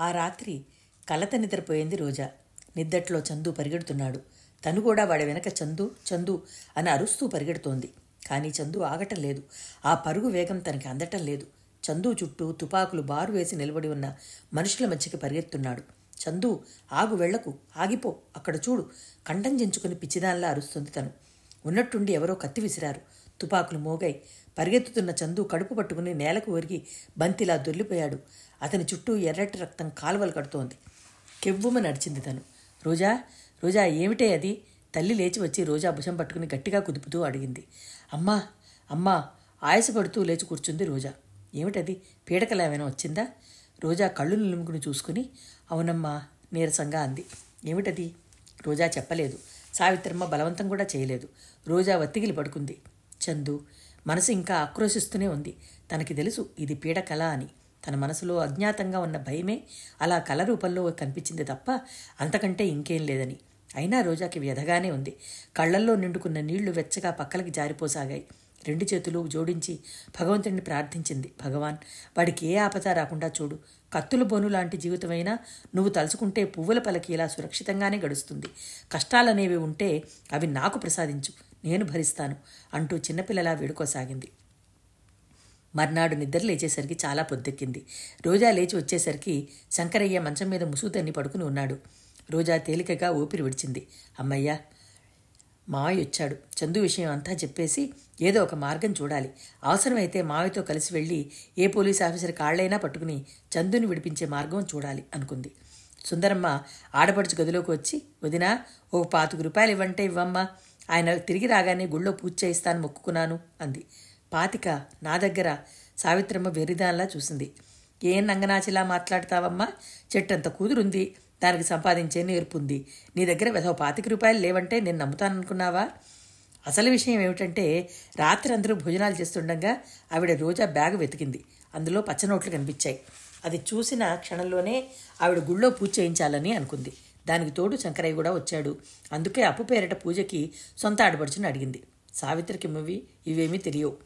ఆ రాత్రి కలత నిద్రపోయింది రోజా. నిద్దట్లో చందు పరిగెడుతున్నాడు. తను కూడా వాడి వెనక చందు చందు అని అరుస్తూ పరిగెడుతోంది. కానీ చందు ఆగటం లేదు. ఆ పరుగు వేగం తనకి అందటం లేదు. చందు చుట్టూ తుపాకులు బారు వేసి నిలబడి ఉన్న మనుషుల మధ్యకి పరిగెత్తున్నాడు. చందు ఆగు వెళ్ళకు ఆగిపో అక్కడ చూడు. కంఠం చెంచుకుని పిచ్చిదానిలా అరుస్తుంది తను. ఉన్నట్టుండి ఎవరో కత్తి విసిరారు. తుపాకులు మోగాయి. పరిగెత్తుతున్న చందు కడుపు పట్టుకుని నేలకు ఒరిగి బంతిలా దొల్లిపోయాడు అతని చుట్టూ ఎర్రటి రక్తం కాలువలు కడుతోంది. కెవ్వుమ నడిచింది తను. రోజా రోజా ఏమిటే అది? తల్లి లేచి వచ్చి రోజా భుజం పట్టుకుని గట్టిగా కుదుపుతూ అడిగింది. అమ్మా అమ్మా ఆయాసపడుతూ లేచి కూర్చుంది రోజా. ఏమిటది? పీడకలేమైనా వచ్చిందా? రోజా కళ్ళు నిలుముకుని చూసుకుని అవునమ్మా నీరసంగా అంది. ఏమిటది? రోజా చెప్పలేదు. సావిత్రమ్మ బలవంతం కూడా చేయలేదు. రోజా వత్తిగిలి పడుకుంది. చందు మనసు ఇంకా ఆక్రోశిస్తూనే ఉంది. తనకి తెలుసు ఇది పీడ కళ అని. తన మనసులో అజ్ఞాతంగా ఉన్న భయమే అలా కళ రూపంలో కనిపించింది తప్ప అంతకంటే ఇంకేం లేదని. అయినా రోజాకి వ్యధగానే ఉంది. కళ్ళల్లో నిండుకున్న నీళ్ళు వెచ్చగా పక్కలకి జారిపోసాగాయి. రెండు చేతులు జోడించి భగవంతుడిని ప్రార్థించింది. భగవాన్ వాడికి ఏ ఆపద రాకుండా చూడు. కత్తుల బోను లాంటి జీవితమైనా నువ్వు తలుచుకుంటే పువ్వుల పలకి ఇలా సురక్షితంగానే గడుస్తుంది. కష్టాలనేవి ఉంటే అవి నాకు ప్రసాదించు. నేను భరిస్తాను అంటూ చిన్నపిల్లలా వేడుకోసాగింది. మర్నాడు నిద్ర లేచేసరికి చాలా పొద్దెక్కింది. రోజా లేచి వచ్చేసరికి శంకరయ్య మంచం మీద ముసుగుతన్ని పడుకుని ఉన్నాడు. రోజా తేలికగా ఊపిరి విడిచింది. అమ్మయ్యా! మావయ్య వచ్చాడు. చందు విషయం అంతా చెప్పేసి ఏదో ఒక మార్గం చూడాలి. అవసరమైతే మావయ్యతో కలిసి వెళ్ళి ఏ పోలీస్ ఆఫీసర్ కాళ్ళైనా పట్టుకుని చందుని విడిపించే మార్గం చూడాలి అనుకుంది. సుందరమ్మ ఆడపడుచు గదిలోకి వచ్చి వదినా ఓ పాతిక రూపాయలు ఇవ్వంటే ఇవ్వమ్మా. ఆయన తిరిగి రాగానే గుళ్ళో పూజ చేయిస్తాను మొక్కుకున్నాను అంది. పాతిక నా దగ్గర సావిత్రమ్మ వెరిదాన్లా చూసింది. ఏం నంగనాచిలా మాట్లాడతావమ్మా? చెట్టంత కూతురుంది. దానికి సంపాదించే నేర్పుంది. నీ దగ్గర వెధవ పాతిక రూపాయలు లేవంటే నేను నమ్ముతాననుకున్నావా? అసలు విషయం ఏమిటంటే రాత్రి అందరూ భోజనాలు చేస్తుండగా ఆవిడ రోజా బ్యాగ్ వెతికింది. అందులో పచ్చనోట్లు కనిపించాయి. అది చూసిన క్షణంలోనే ఆవిడ గుళ్ళో పూజ చేయించాలని అనుకుంది. దానికి తోడు శంకరయ్య కూడా వచ్చాడు. అందుకే అప్పు పేరట పూజకి సొంత ఆడపడుచుని అడిగింది. సావిత్రికి ఇవి ఇవేమీ తెలియవు.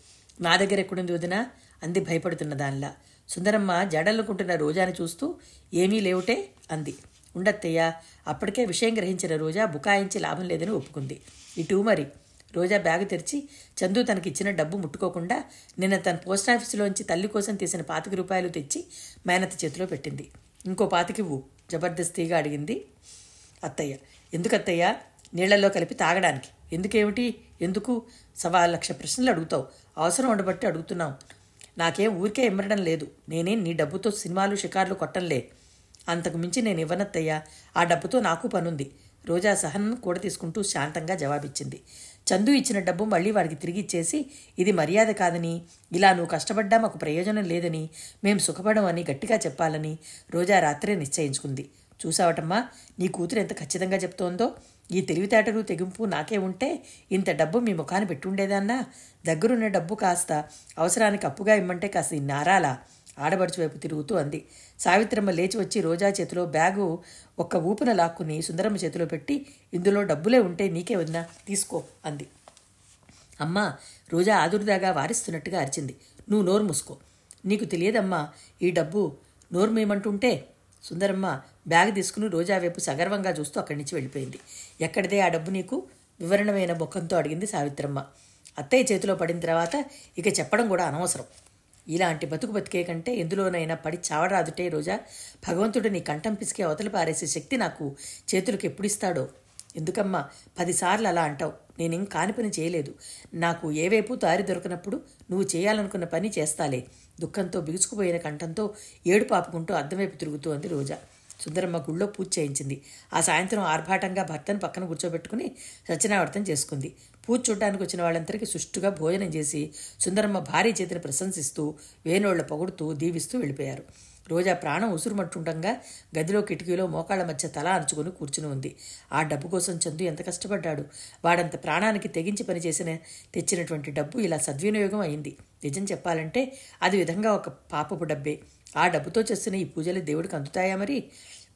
నా దగ్గర ఎక్కడుంది వదినా? అంది భయపడుతున్న దానిలా. సుందరమ్మ జడల్లుకుంటున్న రోజాని చూస్తూ ఏమీ లేవుటే? అంది. ఉండత్తయ్యా అప్పటికే విషయం గ్రహించిన రోజా బుకాయించి లాభం లేదని ఒప్పుకుంది. ఇటు మరి. రోజా బ్యాగు తెరిచి చందు తనకిచ్చిన డబ్బు ముట్టుకోకుండా నిన్న తన పోస్టాఫీసులోంచి తల్లి కోసం తీసిన పాతిక రూపాయలు తెచ్చి మేనత చేతిలో పెట్టింది. ఇంకో పాతికివ్వు. జబర్దస్తిగా అడిగింది అత్తయ్య. ఎందుకు అత్తయ్య? నీళ్ళలో కలిపి తాగడానికి. ఎందుకేమిటి? ఎందుకు? సవా లక్ష ప్రశ్నలు అడుగుతావు. అవసరం ఉండబట్టి అడుగుతున్నావు. నాకేం ఊరికే ఇమ్మరడం లేదు. నేనే నీ డబ్బుతో సినిమాలు షికార్లు కొట్టంలే అంతకు మించి నేను ఇవ్వనత్తయ్యా. ఆ డబ్బుతో నాకు పనుంది. రోజా సహనం కూడా తీసుకుంటూ శాంతంగా జవాబిచ్చింది. చందు ఇచ్చిన డబ్బు మళ్ళీ వాడికి తిరిగి ఇచ్చేసి ఇది మర్యాద కాదని ఇలా నువ్వు కష్టపడ్డా మాకు ప్రయోజనం లేదని మేం సుఖపడమని గట్టిగా చెప్పాలని రోజా రాత్రే నిశ్చయించుకుంది. చూసావటమ్మా నీ కూతురు ఎంత ఖచ్చితంగా చెప్తోందో? ఈ తెలివితేటలు తెగింపు నాకే ఉంటే ఇంత డబ్బు మీ ముఖాన్ని పెట్టుండేదన్నా? దగ్గరున్న డబ్బు కాస్త అవసరానికి అప్పుగా ఇమ్మంటే కాస్త ఇన్నారాలా? ఆడబడుచు వైపు తిరుగుతూ అంది. సావిత్రమ్మ లేచి వచ్చి రోజా చేతిలో బ్యాగు ఒక్క ఊపున లాక్కుని సుందరమ్మ చేతిలో పెట్టి ఇందులో డబ్బులే ఉంటే నీకే వదినా తీసుకో అంది. అమ్మా రోజా ఆదుర్దాగా వారిస్తున్నట్టుగా అరిచింది. నువ్వు నోరు మూసుకో. నీకు తెలియదమ్మా ఈ డబ్బు నోరు మేమంటుంటే సుందరమ్మ బ్యాగ్ తీసుకుని రోజా వైపు సగర్వంగా చూస్తూ అక్కడి నుంచి వెళ్ళిపోయింది. ఎక్కడిదే ఆ డబ్బు నీకు? వివరణమైన ముఖంతో అడిగింది సావిత్రమ్మ. అత్తయ్య చేతిలో పడిన తర్వాత ఇక చెప్పడం కూడా అనవసరం. ఇలాంటి బతుకు బతికే కంటే ఎందులోనైనా పడి చావరాదుటే రోజా. భగవంతుడు నీ కంఠం పిసికే అవతలి పారేసే శక్తి నాకు చేతులకు ఎప్పుడిస్తాడో? ఎందుకమ్మా పదిసార్లు అలా అంటావు. నేనేం కాని పని చేయలేదు. నాకు ఏ వైపు దారి దొరకనప్పుడు నువ్వు చేయాలనుకున్న పని చేస్తాలే. దుఃఖంతో బిగుచుకుపోయిన కంఠంతో ఏడు పాపుకుంటూ అద్దంవైపు తిరుగుతూ అంది రోజా. సుందరమ్మ గుళ్ళో పూజ చేయించింది. ఆ సాయంత్రం ఆర్భాటంగా భర్తను పక్కన కూర్చోబెట్టుకుని సత్యనావర్తం చేసుకుంది. పూజ చూడడానికి వచ్చిన వాళ్ళందరికీ సుష్టుగా భోజనం చేసి సుందరమ్మ భారీ చేతిని ప్రశంసిస్తూ వేణోళ్ళ పొగుడుతూ దీవిస్తూ వెళ్ళిపోయారు. రోజా ప్రాణం ఉసురుమట్టుండగా గదిలో కిటికీలో మోకాళ్ళ మధ్య తల అంచుకుని కూర్చుని ఉంది. ఆ డబ్బు కోసం చందు ఎంత కష్టపడ్డాడు? వాడంత ప్రాణానికి తెగించి పనిచేసిన తెచ్చినటువంటి డబ్బు ఇలా సద్వినియోగం అయింది. నిజం చెప్పాలంటే అది విధంగా ఒక పాపపు డబ్బే. ఆ డబ్బుతో చేస్తున్న ఈ పూజలు దేవుడికి అందుతాయా మరి?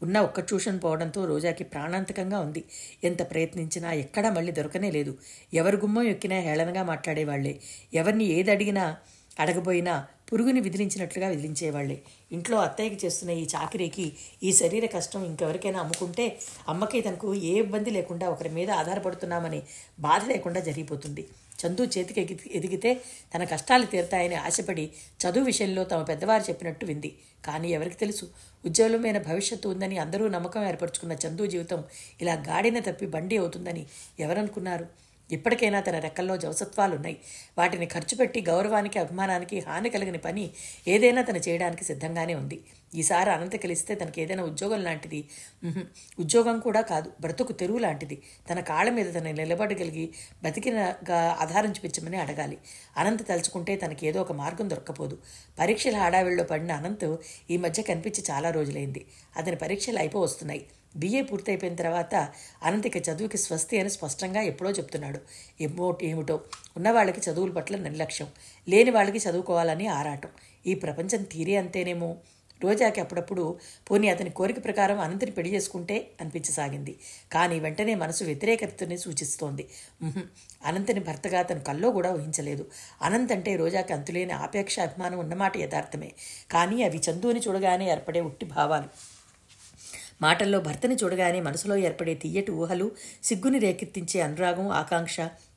ఉన్న ఒక్క ట్యూషన్ పోవడంతో రోజాకి ప్రాణాంతకంగా ఉంది. ఎంత ప్రయత్నించినా ఎక్కడా మళ్ళీ దొరకనే లేదు. ఎవరి గుమ్మం ఎక్కినా హేళనగా మాట్లాడేవాళ్ళే. ఎవరిని ఏది అడిగినా అడగబోయినా పురుగుని విదిలించినట్లుగా విదిలించేవాళ్ళే. ఇంట్లో అత్తయ్యకి చేస్తున్న ఈ చాకరీకి ఈ శరీర కష్టం ఇంకెవరికైనా అమ్ముకుంటే అమ్మకి తనకు ఏ ఇబ్బంది లేకుండా ఒకరి మీద ఆధారపడుతున్నామని బాధ లేకుండా జరిగిపోతుంది. చందు చేతికి ఎగి ఎదిగితే తన కష్టాలు తీరుతాయని ఆశపడి చదువు విషయంలో తమ పెద్దవారు చెప్పినట్టు వింది. కానీ ఎవరికి తెలుసు? ఉజ్వలమైన భవిష్యత్తు ఉందని అందరూ నమ్మకం ఏర్పరచుకున్న చందు జీవితం ఇలా గాడిన తప్పి బండి అవుతుందని ఎవరనుకున్నారు? ఇప్పటికైనా తన రెక్కల్లో జవసత్వాలున్నాయి. వాటిని ఖర్చు పెట్టి గౌరవానికి అభిమానానికి హాని కలిగిన పని ఏదైనా తను చేయడానికి సిద్ధంగానే ఉంది. ఈసారి అనంత కలిస్తే తనకి ఏదైనా ఉద్యోగం లాంటిది. ఉద్యోగం కూడా కాదు బ్రతుకు తెరువు లాంటిది. తన కాళ్ళ మీద తన నిలబడగలిగి బతికినగా ఆధారం చూపించమని అడగాలి. అనంత్ తలుచుకుంటే తనకి ఏదో ఒక మార్గం దొరకపోదు పరీక్షల హడావిడిలో పడిన అనంత్ ఈ మధ్య కనిపించి చాలా రోజులైంది. అతని పరీక్షలు అయిపో వస్తున్నాయి. బీఏ పూర్తయిపోయిన తర్వాత అనంతిక చదువుకి స్వస్తి అని స్పష్టంగా ఎప్పుడో చెప్తున్నాడు. ఏమో ఏమిటో? ఉన్నవాళ్ళకి చదువుల పట్ల నిర్లక్ష్యం. లేని వాళ్ళకి చదువుకోవాలని ఆరాటం. ఈ ప్రపంచం తీరే అంతేనేమో? రోజాకి అప్పుడప్పుడు పోనీ అతని కోరిక ప్రకారం అనంతిని పెళ్ళి చేసుకుంటే అనిపించసాగింది. కానీ వెంటనే మనసు వ్యతిరేకతని సూచిస్తోంది. అనంతని భర్తగా తను కల్లో కూడా ఊహించలేదు. అనంత్ అంటే రోజాకి అంతులేని ఆపేక్ష అభిమానం ఉన్నమాట యథార్థమే. కానీ అవి చందుని చూడగానే ఏర్పడే ఉట్టి భావాలు. మాటల్లో భర్తని చూడగానే మనసులో ఏర్పడే తీయటి ఊహలు సిగ్గుని రేకెత్తించే అనురాగం ఆకాంక్ష.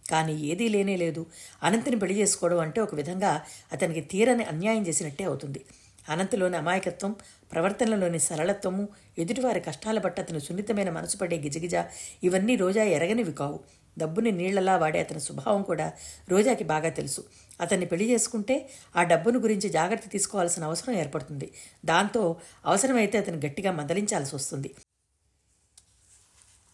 కానీ ఏదీ లేనే లేదు. అనంతని పెళ్ళి చేసుకోవడం అంటే ఒక విధంగా అతనికి తీరని అన్యాయం చేసినట్టే అవుతుంది. అనంతలోని అమాయకత్వం ప్రవర్తనలోని సరళత్వము ఎదుటివారి కష్టాల పట్ల అతను సున్నితమైన మనసు పడే గిజగిజ ఇవన్నీ రోజా ఎరగనివి కావు. డబ్బుని నీళ్ళలా వాడే అతని స్వభావం కూడా రోజాకి బాగా తెలుసు. అతన్ని పెళ్ళి చేసుకుంటే ఆ డబ్బును గురించి జాగ్రత్త తీసుకోవాల్సిన అవసరం ఏర్పడుతుంది. దాంతో అవసరమైతే అతను గట్టిగా మందలించాల్సి వస్తుంది.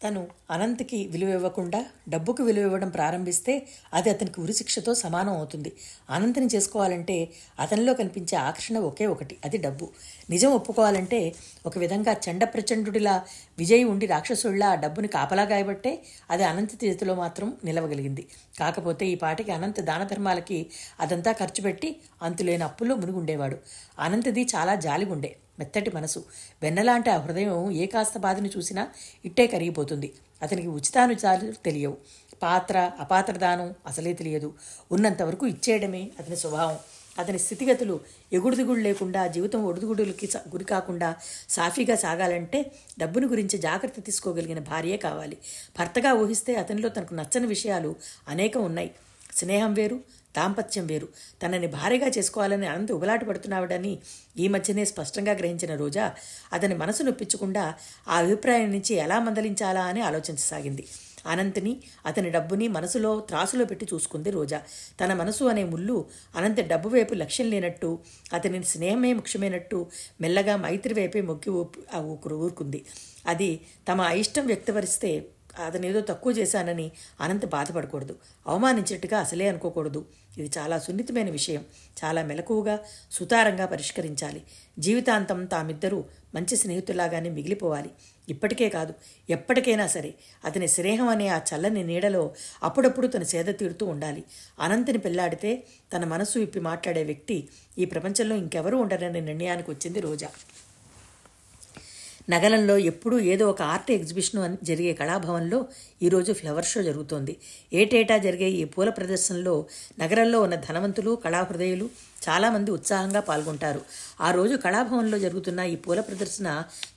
తను అనంత్కి విలువ ఇవ్వకుండా డబ్బుకు విలువ ఇవ్వడం ప్రారంభిస్తే అది అతనికి ఉరిశిక్షతో సమానం అవుతుంది. అనంతని చేసుకోవాలంటే అతనిలో కనిపించే ఆకర్షణ ఒకే ఒకటి అది డబ్బు. నిజం ఒప్పుకోవాలంటే ఒక విధంగా చండ ప్రచండుడిలా విజయ్ ఉండి రాక్షసుడిలా ఆ డబ్బుని కాపలా గాయబట్టే అది అనంత చేతిలో మాత్రం నిలవగలిగింది. కాకపోతే ఈ పాటికి అనంత దాన ధర్మాలకి అదంతా ఖర్చు పెట్టి అంతులేని అప్పుల్లో మునిగుండేవాడు. అనంతది చాలా జాలిగుండే. మెత్తటి మనసు. వెన్నలాంటి ఆ హృదయం ఏ కాస్త బాధను చూసినా ఇట్టే కరిగిపోతుంది. అతనికి ఉచితానుచాలు తెలియవు. పాత్ర అపాత్ర దానం అసలే తెలియదు. ఉన్నంతవరకు ఇచ్చేయడమే అతని స్వభావం. అతని స్థితిగతులు ఎగుడుదిగుడు లేకుండా జీవితం ఒడుదుగుడులకి గురి కాకుండా సాఫీగా సాగాలంటే డబ్బును గురించి జాగ్రత్త తీసుకోగలిగిన భార్యే కావాలి. భర్తగా ఊహిస్తే అతనిలో తనకు నచ్చని విషయాలు అనేకం ఉన్నాయి. స్నేహం వేరు దాంపత్యం వేరు. తనని భార్యగా చేసుకోవాలని అనంత ఉబలాట పడుతున్నావిడని ఈ మధ్యనే స్పష్టంగా గ్రహించిన రోజా అతని మనసు నొప్పించకుండా ఆ అభిప్రాయం నుంచి ఎలా మందలించాలా అని ఆలోచించసాగింది. అనంత్ని అతని డబ్బుని మనసులో త్రాసులో పెట్టి చూసుకుంది రోజా. తన మనసు అనే ముళ్ళు అనంత డబ్బు వైపు లక్ష్యం లేనట్టు అతని స్నేహమే ముఖ్యమైనట్టు మెల్లగా మైత్రి వైపే మొక్కి ఊపు ఊరుకుంది. అది తమ అయిష్టం వ్యక్తపరిస్తే అతను ఏదో తక్కువ చేశానని అనంత బాధపడకూడదు. అవమానించినట్టుగా అసలే అనుకోకూడదు. ఇది చాలా సున్నితమైన విషయం. చాలా మెలకువగా సుతారంగా పరిష్కరించాలి. జీవితాంతం తామిద్దరూ మంచి స్నేహితులాగానే మిగిలిపోవాలి. ఇప్పటికే కాదు ఎప్పటికైనా సరే అతని స్నేహం అనే ఆ చల్లని నీడలో అప్పుడప్పుడు తన సేద తీరుతూ ఉండాలి. అనంతని పెళ్ళాడితే తన మనసు విప్పి మాట్లాడే వ్యక్తి ఈ ప్రపంచంలో ఇంకెవరూ ఉండరనే నిర్ణయానికి వచ్చింది రోజా. నగరంలో ఎప్పుడూ ఏదో ఒక ఆర్ట్ ఎగ్జిబిషన్ అని జరిగే కళాభవన్లో ఈరోజు ఫ్లవర్ షో జరుగుతోంది. ఏటేటా జరిగే ఈ పూల ప్రదర్శనలో నగరంలో ఉన్న ధనవంతులు కళాహృదయులు చాలామంది ఉత్సాహంగా పాల్గొంటారు. ఆ రోజు కళాభవన్లో జరుగుతున్న ఈ పూల ప్రదర్శన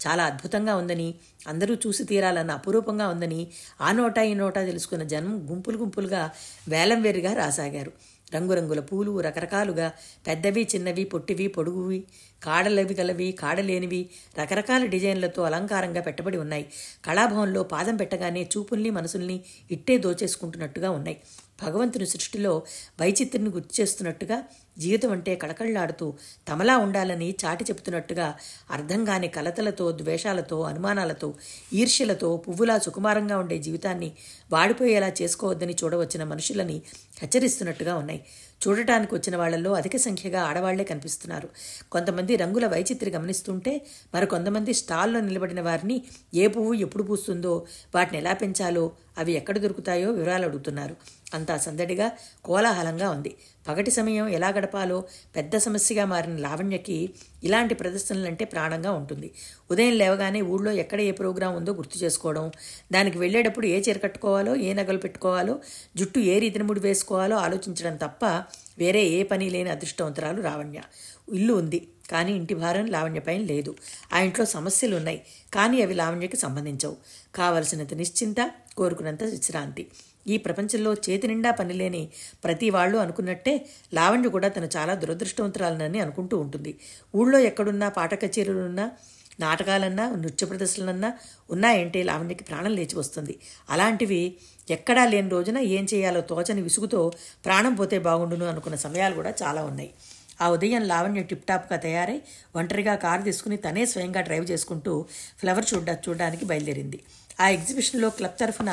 చాలా అద్భుతంగా ఉందని అందరూ చూసి తీరాలన్న అపురూపంగా ఉందని ఆ నోటా ఈ నోటా తెలుసుకున్న జనం గుంపులు గుంపులుగా వేలం వేరుగా రాసాగారు. రంగురంగుల పూలు రకరకాలుగా పెద్దవి చిన్నవి పొట్టివి పొడుగువి కాడలవి గలవి కాడలేనివి రకరకాల డిజైన్లతో అలంకారంగా పెట్టబడి ఉన్నాయి. కళాభవన్లో పాదం పెట్టగానే చూపుల్ని మనసుల్ని ఇట్టే దోచేసుకుంటున్నట్టుగా ఉన్నాయి. భగవంతుని సృష్టిలో వైచిత్రిని గుర్తు చేస్తున్నట్టుగా జీవితం అంటే కళకళలాడుతూ తమలా ఉండాలని చాటి చెబుతున్నట్టుగా అర్థంగాని కలతలతో ద్వేషాలతో అనుమానాలతో ఈర్ష్యలతో పువ్వులా సుకుమారంగా ఉండే జీవితాన్ని వాడిపోయేలా చేసుకోవద్దని చూడవచ్చిన మనుషులని హెచ్చరిస్తున్నట్టుగా ఉన్నాయి. చూడటానికి వచ్చిన వాళ్ళల్లో అధిక సంఖ్యగా ఆడవాళ్ళే కనిపిస్తున్నారు. కొంతమంది రంగుల వైచిత్రి గమనిస్తుంటే మరికొంతమంది స్టాల్లో నిలబడిన వారిని ఏ పువ్వు ఎప్పుడు పూస్తుందో వాటిని ఎలా పెంచాలో అవి ఎక్కడ దొరుకుతాయో వివరాలు అడుగుతున్నారు. అంతా సందడిగా కోలాహలంగా ఉంది. పగటి సమయం ఎలా గడపాలో పెద్ద సమస్యగా మారిన లావణ్యకి ఇలాంటి ప్రదర్శనలంటే ప్రాణంగా ఉంటుంది. ఉదయం లేవగానే ఊళ్ళో ఎక్కడ ఏ ప్రోగ్రాం ఉందో గుర్తు చేసుకోవడం దానికి వెళ్ళేటప్పుడు ఏ చీర కట్టుకోవాలో ఏ నగలు పెట్టుకోవాలో జుట్టు ఏ రీతిని ముడి వేసుకోవాలో ఆలోచించడం తప్ప వేరే ఏ పని లేని అదృష్టవంతురాలు లావణ్య. ఇల్లు ఉంది కానీ ఇంటి భారం లావణ్యపైన లేదు. ఆ ఇంట్లో సమస్యలు ఉన్నాయి కానీ అవి లావణ్యకి సంబంధించవు. కావలసినంత నిశ్చింత కోరుకున్నంత విశ్రాంతి. ఈ ప్రపంచంలో చేతి నిండా పనిలేని ప్రతి వాళ్ళు అనుకున్నట్టే లావణ్య కూడా తను చాలా దురదృష్టవంతురాలనని అనుకుంటూ ఉంటుంది. ఊళ్ళో ఎక్కడున్నా పాట కచేరీలున్నా నాటకాలన్నా నృత్య ప్రదర్శనలన్నా ఉన్నాయంటే లావణ్యకి ప్రాణం లేచి వస్తుంది. అలాంటివి ఎక్కడా లేని రోజున ఏం చేయాలో తోచని విసుగుతో ప్రాణం పోతే బాగుండును అనుకున్న సమయాలు కూడా చాలా ఉన్నాయి. ఆ ఉదయం లావణ్య టిప్టాప్గా తయారై ఒంటరిగా కారు తీసుకుని తనే స్వయంగా డ్రైవ్ చేసుకుంటూ ఫ్లవర్ చూడ చూడడానికి బయలుదేరింది. ఆ ఎగ్జిబిషన్లో క్లబ్ తరఫున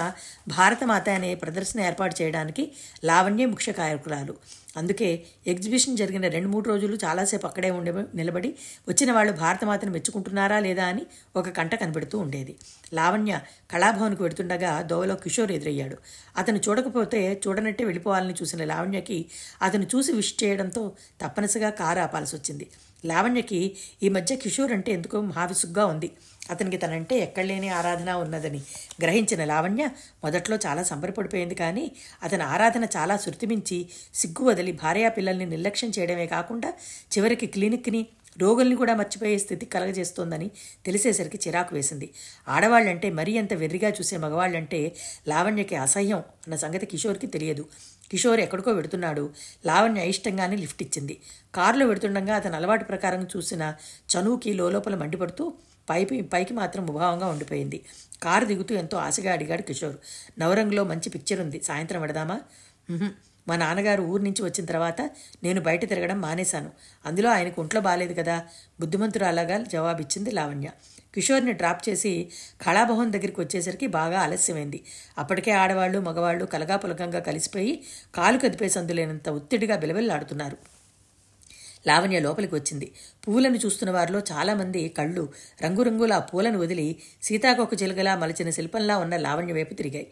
భారతమాత అనే ప్రదర్శన ఏర్పాటు చేయడానికి లావణ్య ముఖ్య కార్యకురాలు అందుకే ఎగ్జిబిషన్ జరిగిన రెండు మూడు రోజులు చాలాసేపు అక్కడే ఉండే నిలబడి వచ్చిన వాళ్ళు భారతమాతను మెచ్చుకుంటున్నారా లేదా అని ఒక కంట కనబడుతూ ఉండేది. లావణ్య కళాభవన్కు వెడుతుండగా దోవలో కిషోర్ ఎదురయ్యాడు. అతను చూడకపోతే చూడనట్టే వెళ్ళిపోవాలని చూసిన లావణ్యకి అతను చూసి విష్ చేయడంతో తప్పనిసరిగా కారు ఆపాల్సి వచ్చింది లావణ్యకి ఈ మధ్య కిషోర్ అంటే ఎందుకో మహావిసుగ్గా ఉంది. అతనికి తనంటే ఎక్కడలేని ఆరాధన ఉన్నదని గ్రహించిన లావణ్య మొదట్లో చాలా సంబరపడిపోయింది కానీ అతని ఆరాధన చాలా శృతిమించి సిగ్గు వదిలి భార్యా పిల్లల్ని నిర్లక్ష్యం చేయడమే కాకుండా చివరికి క్లినిక్ని రోగుల్ని కూడా మర్చిపోయే స్థితి కలగజేస్తోందని తెలిసేసరికి చిరాకు వేసింది. ఆడవాళ్ళంటే మరీ అంత వెర్రిగా చూసే మగవాళ్ళంటే లావణ్యకి అసహ్యం అన్న సంగతి కిషోర్కి తెలియదు. కిషోర్ ఎక్కడికో వెడుతున్నాడు. లావణ్య అయిష్టంగానే లిఫ్ట్ ఇచ్చింది. కారులో వెడుతుండగా అతను అలవాటు ప్రకారం చూసిన చనువుకి లోపల మండిపడుతూ పైపు పైకి మాత్రం ముభావంగా ఉండిపోయింది. కారు దిగుతూ ఎంతో ఆశగా అడిగాడు కిషోర్. నవరంగులో మంచి పిక్చర్ ఉంది. సాయంత్రం పెడదామా మా నాన్నగారు ఊరు నుంచి వచ్చిన తర్వాత నేను బయట తిరగడం మానేశాను. అందులో ఆయనకు ఒంట్లో బాగాలేదు కదా? బుద్ధిమంతుడు అలాగా జవాబిచ్చింది లావణ్య. కిషోర్ని డ్రాప్ చేసి కళాభవన్ దగ్గరికి వచ్చేసరికి బాగా ఆలస్యమైంది. అప్పటికే ఆడవాళ్ళు మగవాళ్ళు కలగాపులకంగా కలిసిపోయి కాలు కదిపేసందులేనంత ఒత్తిడిగా బిలబిల్లాడుతున్నారు. లావణ్య లోపలికి వచ్చింది పువ్వులను చూస్తున్న వారిలో చాలామంది కళ్ళు రంగురంగుల పూలను వదిలి సీతాకొక చిలుకలా మలిచిన శిల్పంలా ఉన్న లావణ్య వైపు తిరిగాయి.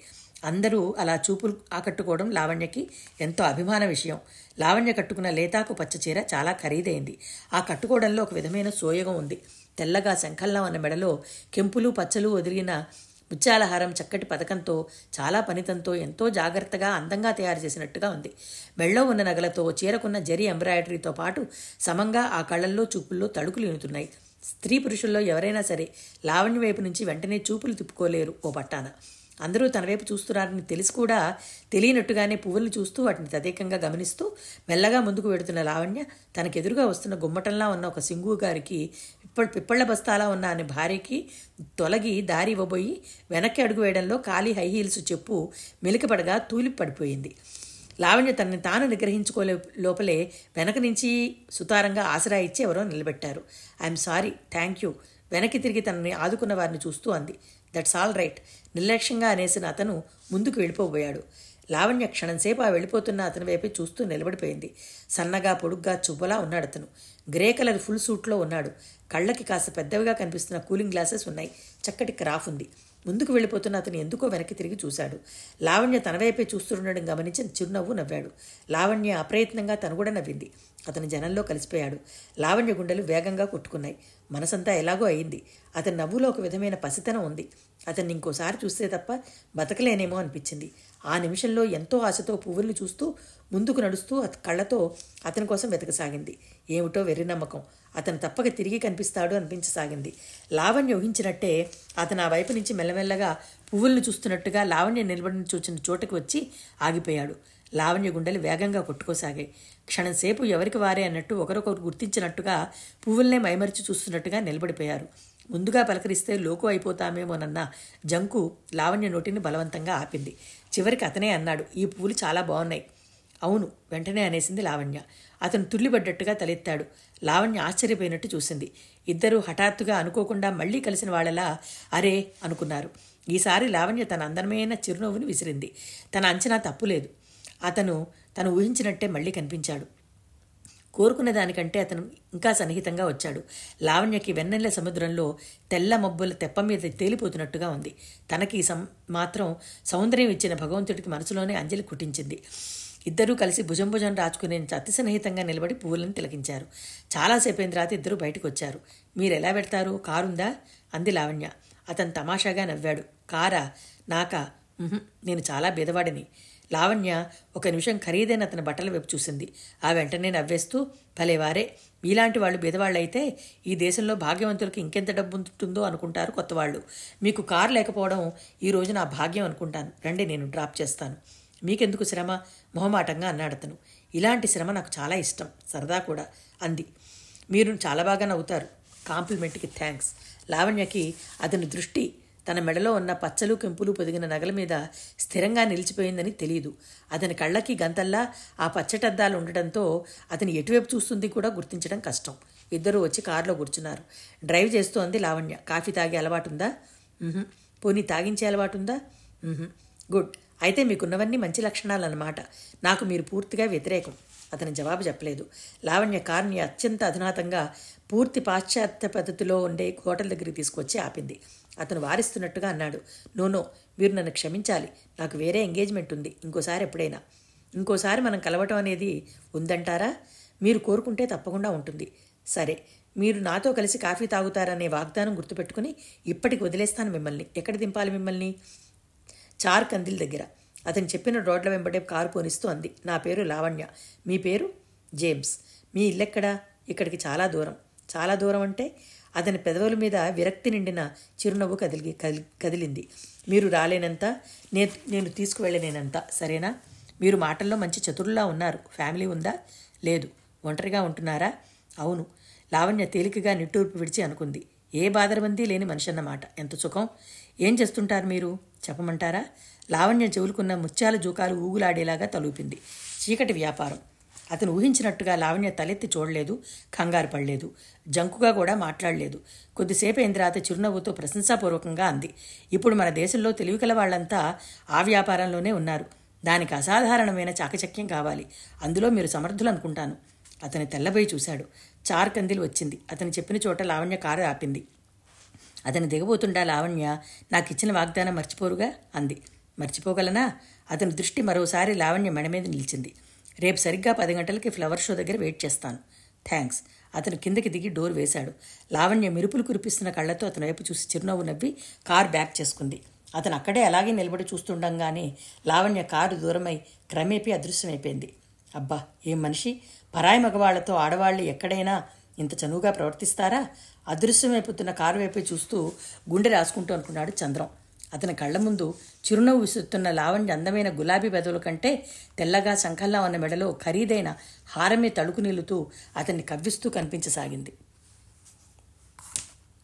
అందరూ అలా చూపులు ఆకట్టుకోవడం లావణ్యకి ఎంతో అభిమాన విషయం. లావణ్య కట్టుకున్న లేతాకు పచ్చ చీర చాలా ఖరీదైంది. ఆ కట్టుకోవడంలో ఒక విధమైన సోయగం ఉంది. తెల్లగా శంఖల్లా ఉన్న మెడలో కెంపులు పచ్చలు వదిలిన ముత్యాలహారం చక్కటి పథకంతో చాలా పనితంతో ఎంతో జాగ్రత్తగా అందంగా తయారు చేసినట్టుగా ఉంది. మెళ్ళో ఉన్న నగలతో చీరకున్న జరి ఎంబ్రాయిడరీతో పాటు సమంగా ఆ కళ్ళల్లో చూపుల్లో తడుకులు ఎనుతున్నాయి స్త్రీ పురుషుల్లో ఎవరైనా సరే లావణ్య వైపు నుంచి వెంటనే చూపులు తిప్పుకోలేరు ఓ పట్టాన. అందరూ తన వైపు చూస్తున్నారని తెలిసి కూడా తెలియనట్టుగానే పువ్వులు చూస్తూ వాటిని తదేకంగా గమనిస్తూ మెల్లగా ముందుకు వెడుతున్న లావణ్య తనకెదురుగా వస్తున్న గుమ్మటంలా ఉన్న ఒక సింగు గారికి పిప్పళ్ళ పిప్పళ్ళ బస్తాలా ఉన్న అని భార్యకి తొలగి దారి ఇవ్వబోయి వెనక్కి అడుగు వేయడంలో ఖాళీ హై హీల్స్ చెప్పు మెలికపడగా తూలి పడిపోయింది. లావణ్య తనని తాను నిగ్రహించుకోలే లోపలే వెనక నుంచి సుతారంగా ఆసరా ఇచ్చి ఎవరో నిలబెట్టారు. I'm sorry thank you. వెనక్కి తిరిగి తనని ఆదుకున్న వారిని చూస్తూ అంది. That's all right. నిర్లక్ష్యంగా అనేసిన అతను ముందుకు వెళ్ళిపోబోయాడు. లావణ్య క్షణంసేపు ఆ వెళ్ళిపోతున్న అతని వైపే చూస్తూ నిలబడిపోయింది. సన్నగా పొడుగ్గా చువ్వలా ఉన్నాడు అతను. గ్రే కలర్ ఫుల్ సూట్లో ఉన్నాడు. కళ్ళకి కాస్త పెద్దవిగా కనిపిస్తున్న కూలింగ్ గ్లాసెస్ ఉన్నాయి. చక్కటి క్రాఫ్ ఉంది. ముందుకు వెళ్ళిపోతున్న అతను ఎందుకో వెనక్కి తిరిగి చూశాడు. లావణ్య తన వైపే చూస్తుండడం గమనించి చిరునవ్వు నవ్వాడు. లావణ్య అప్రయత్నంగా తను కూడా నవ్వింది. అతను జనంలో కలిసిపోయాడు. లావణ్య గుండెలు వేగంగా కొట్టుకున్నాయి. మనసంతా ఎలాగో అయింది. అతని నవ్వులో ఒక విధమైన పసితనం ఉంది. అతన్ని ఇంకోసారి చూస్తే తప్ప బతకలేనేమో అనిపించింది. ఆ నిమిషంలో ఎంతో ఆశతో పువ్వుల్ని చూస్తూ ముందుకు నడుస్తూ కళ్ళతో అతని కోసం వెతకసాగింది. ఏమిటో వెర్రి నమ్మకం. అతను తప్పక తిరిగి కనిపిస్తాడు అనిపించసాగింది. లావణ్య ఊహించినట్టే అతను ఆ వైపు నుంచి మెల్లమెల్లగా పువ్వుల్ని చూస్తున్నట్టుగా లావణ్య నిలబడిన చూచిన చోటుకు వచ్చి ఆగిపోయాడు. లావణ్య గుండెలు వేగంగా కొట్టుకోసాగాయి. క్షణంసేపు ఎవరికి వారే అన్నట్టు ఒకరొకరు గుర్తించినట్టుగా పువ్వుల్నే మైమరిచి చూస్తున్నట్టుగా నిలబడిపోయారు. ముందుగా పలకరిస్తే లోకు అయిపోతామేమోనన్న జంకు లావణ్య నోటిని బలవంతంగా ఆపింది. చివరికి అతనే అన్నాడు ఈ పువ్వులు చాలా బాగున్నాయి. అవును వెంటనే అనేసింది లావణ్య. అతను తుల్లిపడ్డట్టుగా తలెత్తాడు. లావణ్య ఆశ్చర్యపోయినట్టు చూసింది. ఇద్దరూ హఠాత్తుగా అనుకోకుండా మళ్ళీ కలిసిన వాళ్ళలా అరే అనుకున్నారు. ఈసారి లావణ్య తన అందమైన చిరునవ్వుని విసిరింది. తన అంచనా తప్పులేదు. అతను తను ఊహించినట్టే మళ్ళీ కనిపించాడు. కోరుకున్న దానికంటే అతను ఇంకా సన్నిహితంగా వచ్చాడు. లావణ్యకి వెన్నెల్ల సముద్రంలో తెల్ల మబ్బుల తెప్ప మీద తేలిపోతున్నట్టుగా ఉంది. తనకి సం మాత్రం సౌందర్యం ఇచ్చిన భగవంతుడికి మనసులోనే అంజలి కుటించింది ఇద్దరూ కలిసి భుజం భుజం రాచుకునే అతి సన్నిహితంగా నిలబడి పువ్వులను తిలకించారు. చాలాసేపు అయిన తర్వాత ఇద్దరు బయటకు వచ్చారు మీరు ఎలా పెడతారు కారుందా? అంది లావణ్య. అతను తమాషాగా నవ్వాడు. కారా? నాకా? నేను చాలా బీదవాడిని. లావణ్య ఒక నిమిషం ఖరీదైన అతని బట్టల వైపు చూసింది. ఆ వెంటనే నవ్వేస్తూ భలేవారే మీలాంటి వాళ్ళు బీదవాళ్ళైతే ఈ దేశంలో భాగ్యవంతులకు ఇంకెంత డబ్బు ఉంటుందో అనుకుంటారు కొత్తవాళ్ళు. మీకు కారు లేకపోవడం ఈ రోజు నా భాగ్యం అనుకుంటాను. రండి నేను డ్రాప్ చేస్తాను. మీకెందుకు శ్రమ? మొహమాటంగా అన్నాడు అతను. ఇలాంటి శ్రమ నాకు చాలా ఇష్టం సరదా కూడా అంది. మీరు చాలా బాగా నవ్వుతారు. కాంప్లిమెంట్కి థ్యాంక్స్ లావణ్యకి అతని దృష్టి తన మెడలో ఉన్న పచ్చలు కెంపులు పొదిగిన నగల మీద స్థిరంగా నిలిచిపోయిందని తెలియదు అతని కళ్ళకి గంతల్లా ఆ పచ్చటద్దాలు ఉండటంతో అతని ఎటువైపు చూస్తుంది కూడా గుర్తించడం కష్టం. ఇద్దరూ వచ్చి కారులో కూర్చున్నారు. డ్రైవ్ చేస్తోంది లావణ్య. కాఫీ తాగే అలవాటుందా? పోనీ తాగించే అలవాటుందా? గుడ్. అయితే మీకున్నవన్నీ మంచి లక్షణాలు అన్నమాట నాకు మీరు పూర్తిగా వ్యతిరేకం. అతని జవాబు చెప్పలేదు. లావణ్య కార్ని అత్యంత అధునాతంగా పూర్తి పాశ్చాత్య పద్ధతిలో ఉండే హోటల్ దగ్గరికి తీసుకొచ్చి ఆపింది. అతను వారిస్తున్నట్టుగా అన్నాడు. నోనో మీరు నన్ను క్షమించాలి. నాకు వేరే ఎంగేజ్మెంట్ ఉంది. ఇంకోసారి ఎప్పుడైనా. ఇంకోసారి మనం కలవటం అనేది ఉందంటారా? మీరు కోరుకుంటే తప్పకుండా ఉంటుంది. సరే మీరు నాతో కలిసి కాఫీ తాగుతారనే వాగ్దానం గుర్తుపెట్టుకుని ఇప్పటికి వదిలేస్తాను మిమ్మల్ని. ఎక్కడ దింపాలి మిమ్మల్ని? చార్ కందిల్ దగ్గర. అతను చెప్పిన రోడ్ల వెంబడే కారు పోనిస్తూ అంది. నా పేరు లావణ్య. మీ పేరు? జేమ్స్. మీ ఇల్లెక్కడా? ఇక్కడికి చాలా దూరం. చాలా దూరం అంటే? అతని పెదవుల మీద విరక్తి నిండిన చిరునవ్వు కదిలి కదిలింది. మీరు రాలేనంత నేను నేను తీసుకువెళ్ళలేనంత సరేనా? మీరు మాటల్లో మంచి చతురులా ఉన్నారు. ఫ్యామిలీ ఉందా? లేదు. ఒంటరిగా ఉంటున్నారా? అవును. లావణ్య తేలికగా నిట్టూర్పు విడిచి అనుకుంది. ఏ బాదరబందీ లేని మనిషి అన్నమాట ఎంత సుఖం. ఏం చేస్తుంటారు మీరు? చెప్పమంటారా? లావణ్య చెవులుకున్న ముత్యాల జూకాలు ఊగులాడేలాగా తలూపింది. చీకటి వ్యాపారం. అతను ఊహించినట్టుగా లావణ్య తలెత్తి చూడలేదు కంగారు పడలేదు జంకుగా కూడా మాట్లాడలేదు. కొద్దిసేపు అయిన తర్వాత చిరునవ్వుతో ప్రశంసాపూర్వకంగా అంది. ఇప్పుడు మన దేశంలో తెలివికల వాళ్ళంతా ఆ వ్యాపారంలోనే ఉన్నారు. దానికి అసాధారణమైన చాకచక్యం కావాలి. అందులో మీరు సమర్థులు అనుకుంటాను. అతని తెల్లబోయి చూశాడు. చార్ కందిలు వచ్చింది. అతను చెప్పిన చోట లావణ్య కారు ఆపింది. అతను దిగబోతుండా లావణ్య నాకు ఇచ్చిన వాగ్దానం మర్చిపోరుగా? అంది. మర్చిపోగలనా? అతని దృష్టి మరోసారి లావణ్య మెడ మీద నిలిచింది. రేపు సరిగ్గా పది గంటలకి ఫ్లవర్ షో దగ్గర వెయిట్ చేస్తాను. థ్యాంక్స్ అతను కిందకి దిగి డోర్ వేశాడు. లావణ్య మెరుపులు కురిపిస్తున్న కళ్ళతో అతని వైపు చూసి చిరునవ్వు నవ్వి కార్ బ్యాక్ చేసుకుంది. అతను అక్కడే అలాగే నిలబడి చూస్తుండగానే లావణ్య కారు దూరమై క్రమేపీ అదృశ్యమైపోయింది. అబ్బా ఏం మనిషి? పరాయి మగవాళ్ళతో ఆడవాళ్ళు ఎక్కడైనా ఇంత చనువుగా ప్రవర్తిస్తారా? అదృశ్యమైపోతున్న కారు వైపు చూస్తూ గుండె రాసుకుంటూ అనుకున్నాడు చంద్రం. అతని కళ్ళ ముందు చిరునవ్వు విసురుతున్న లావణ్య అందమైన గులాబీ బెదవుల కంటే తెల్లగా శంఖంలా ఉన్న మెడలో ఖరీదైన హారమే తడుకు నిలుతూ అతన్ని కవ్విస్తూ కనిపించసాగింది.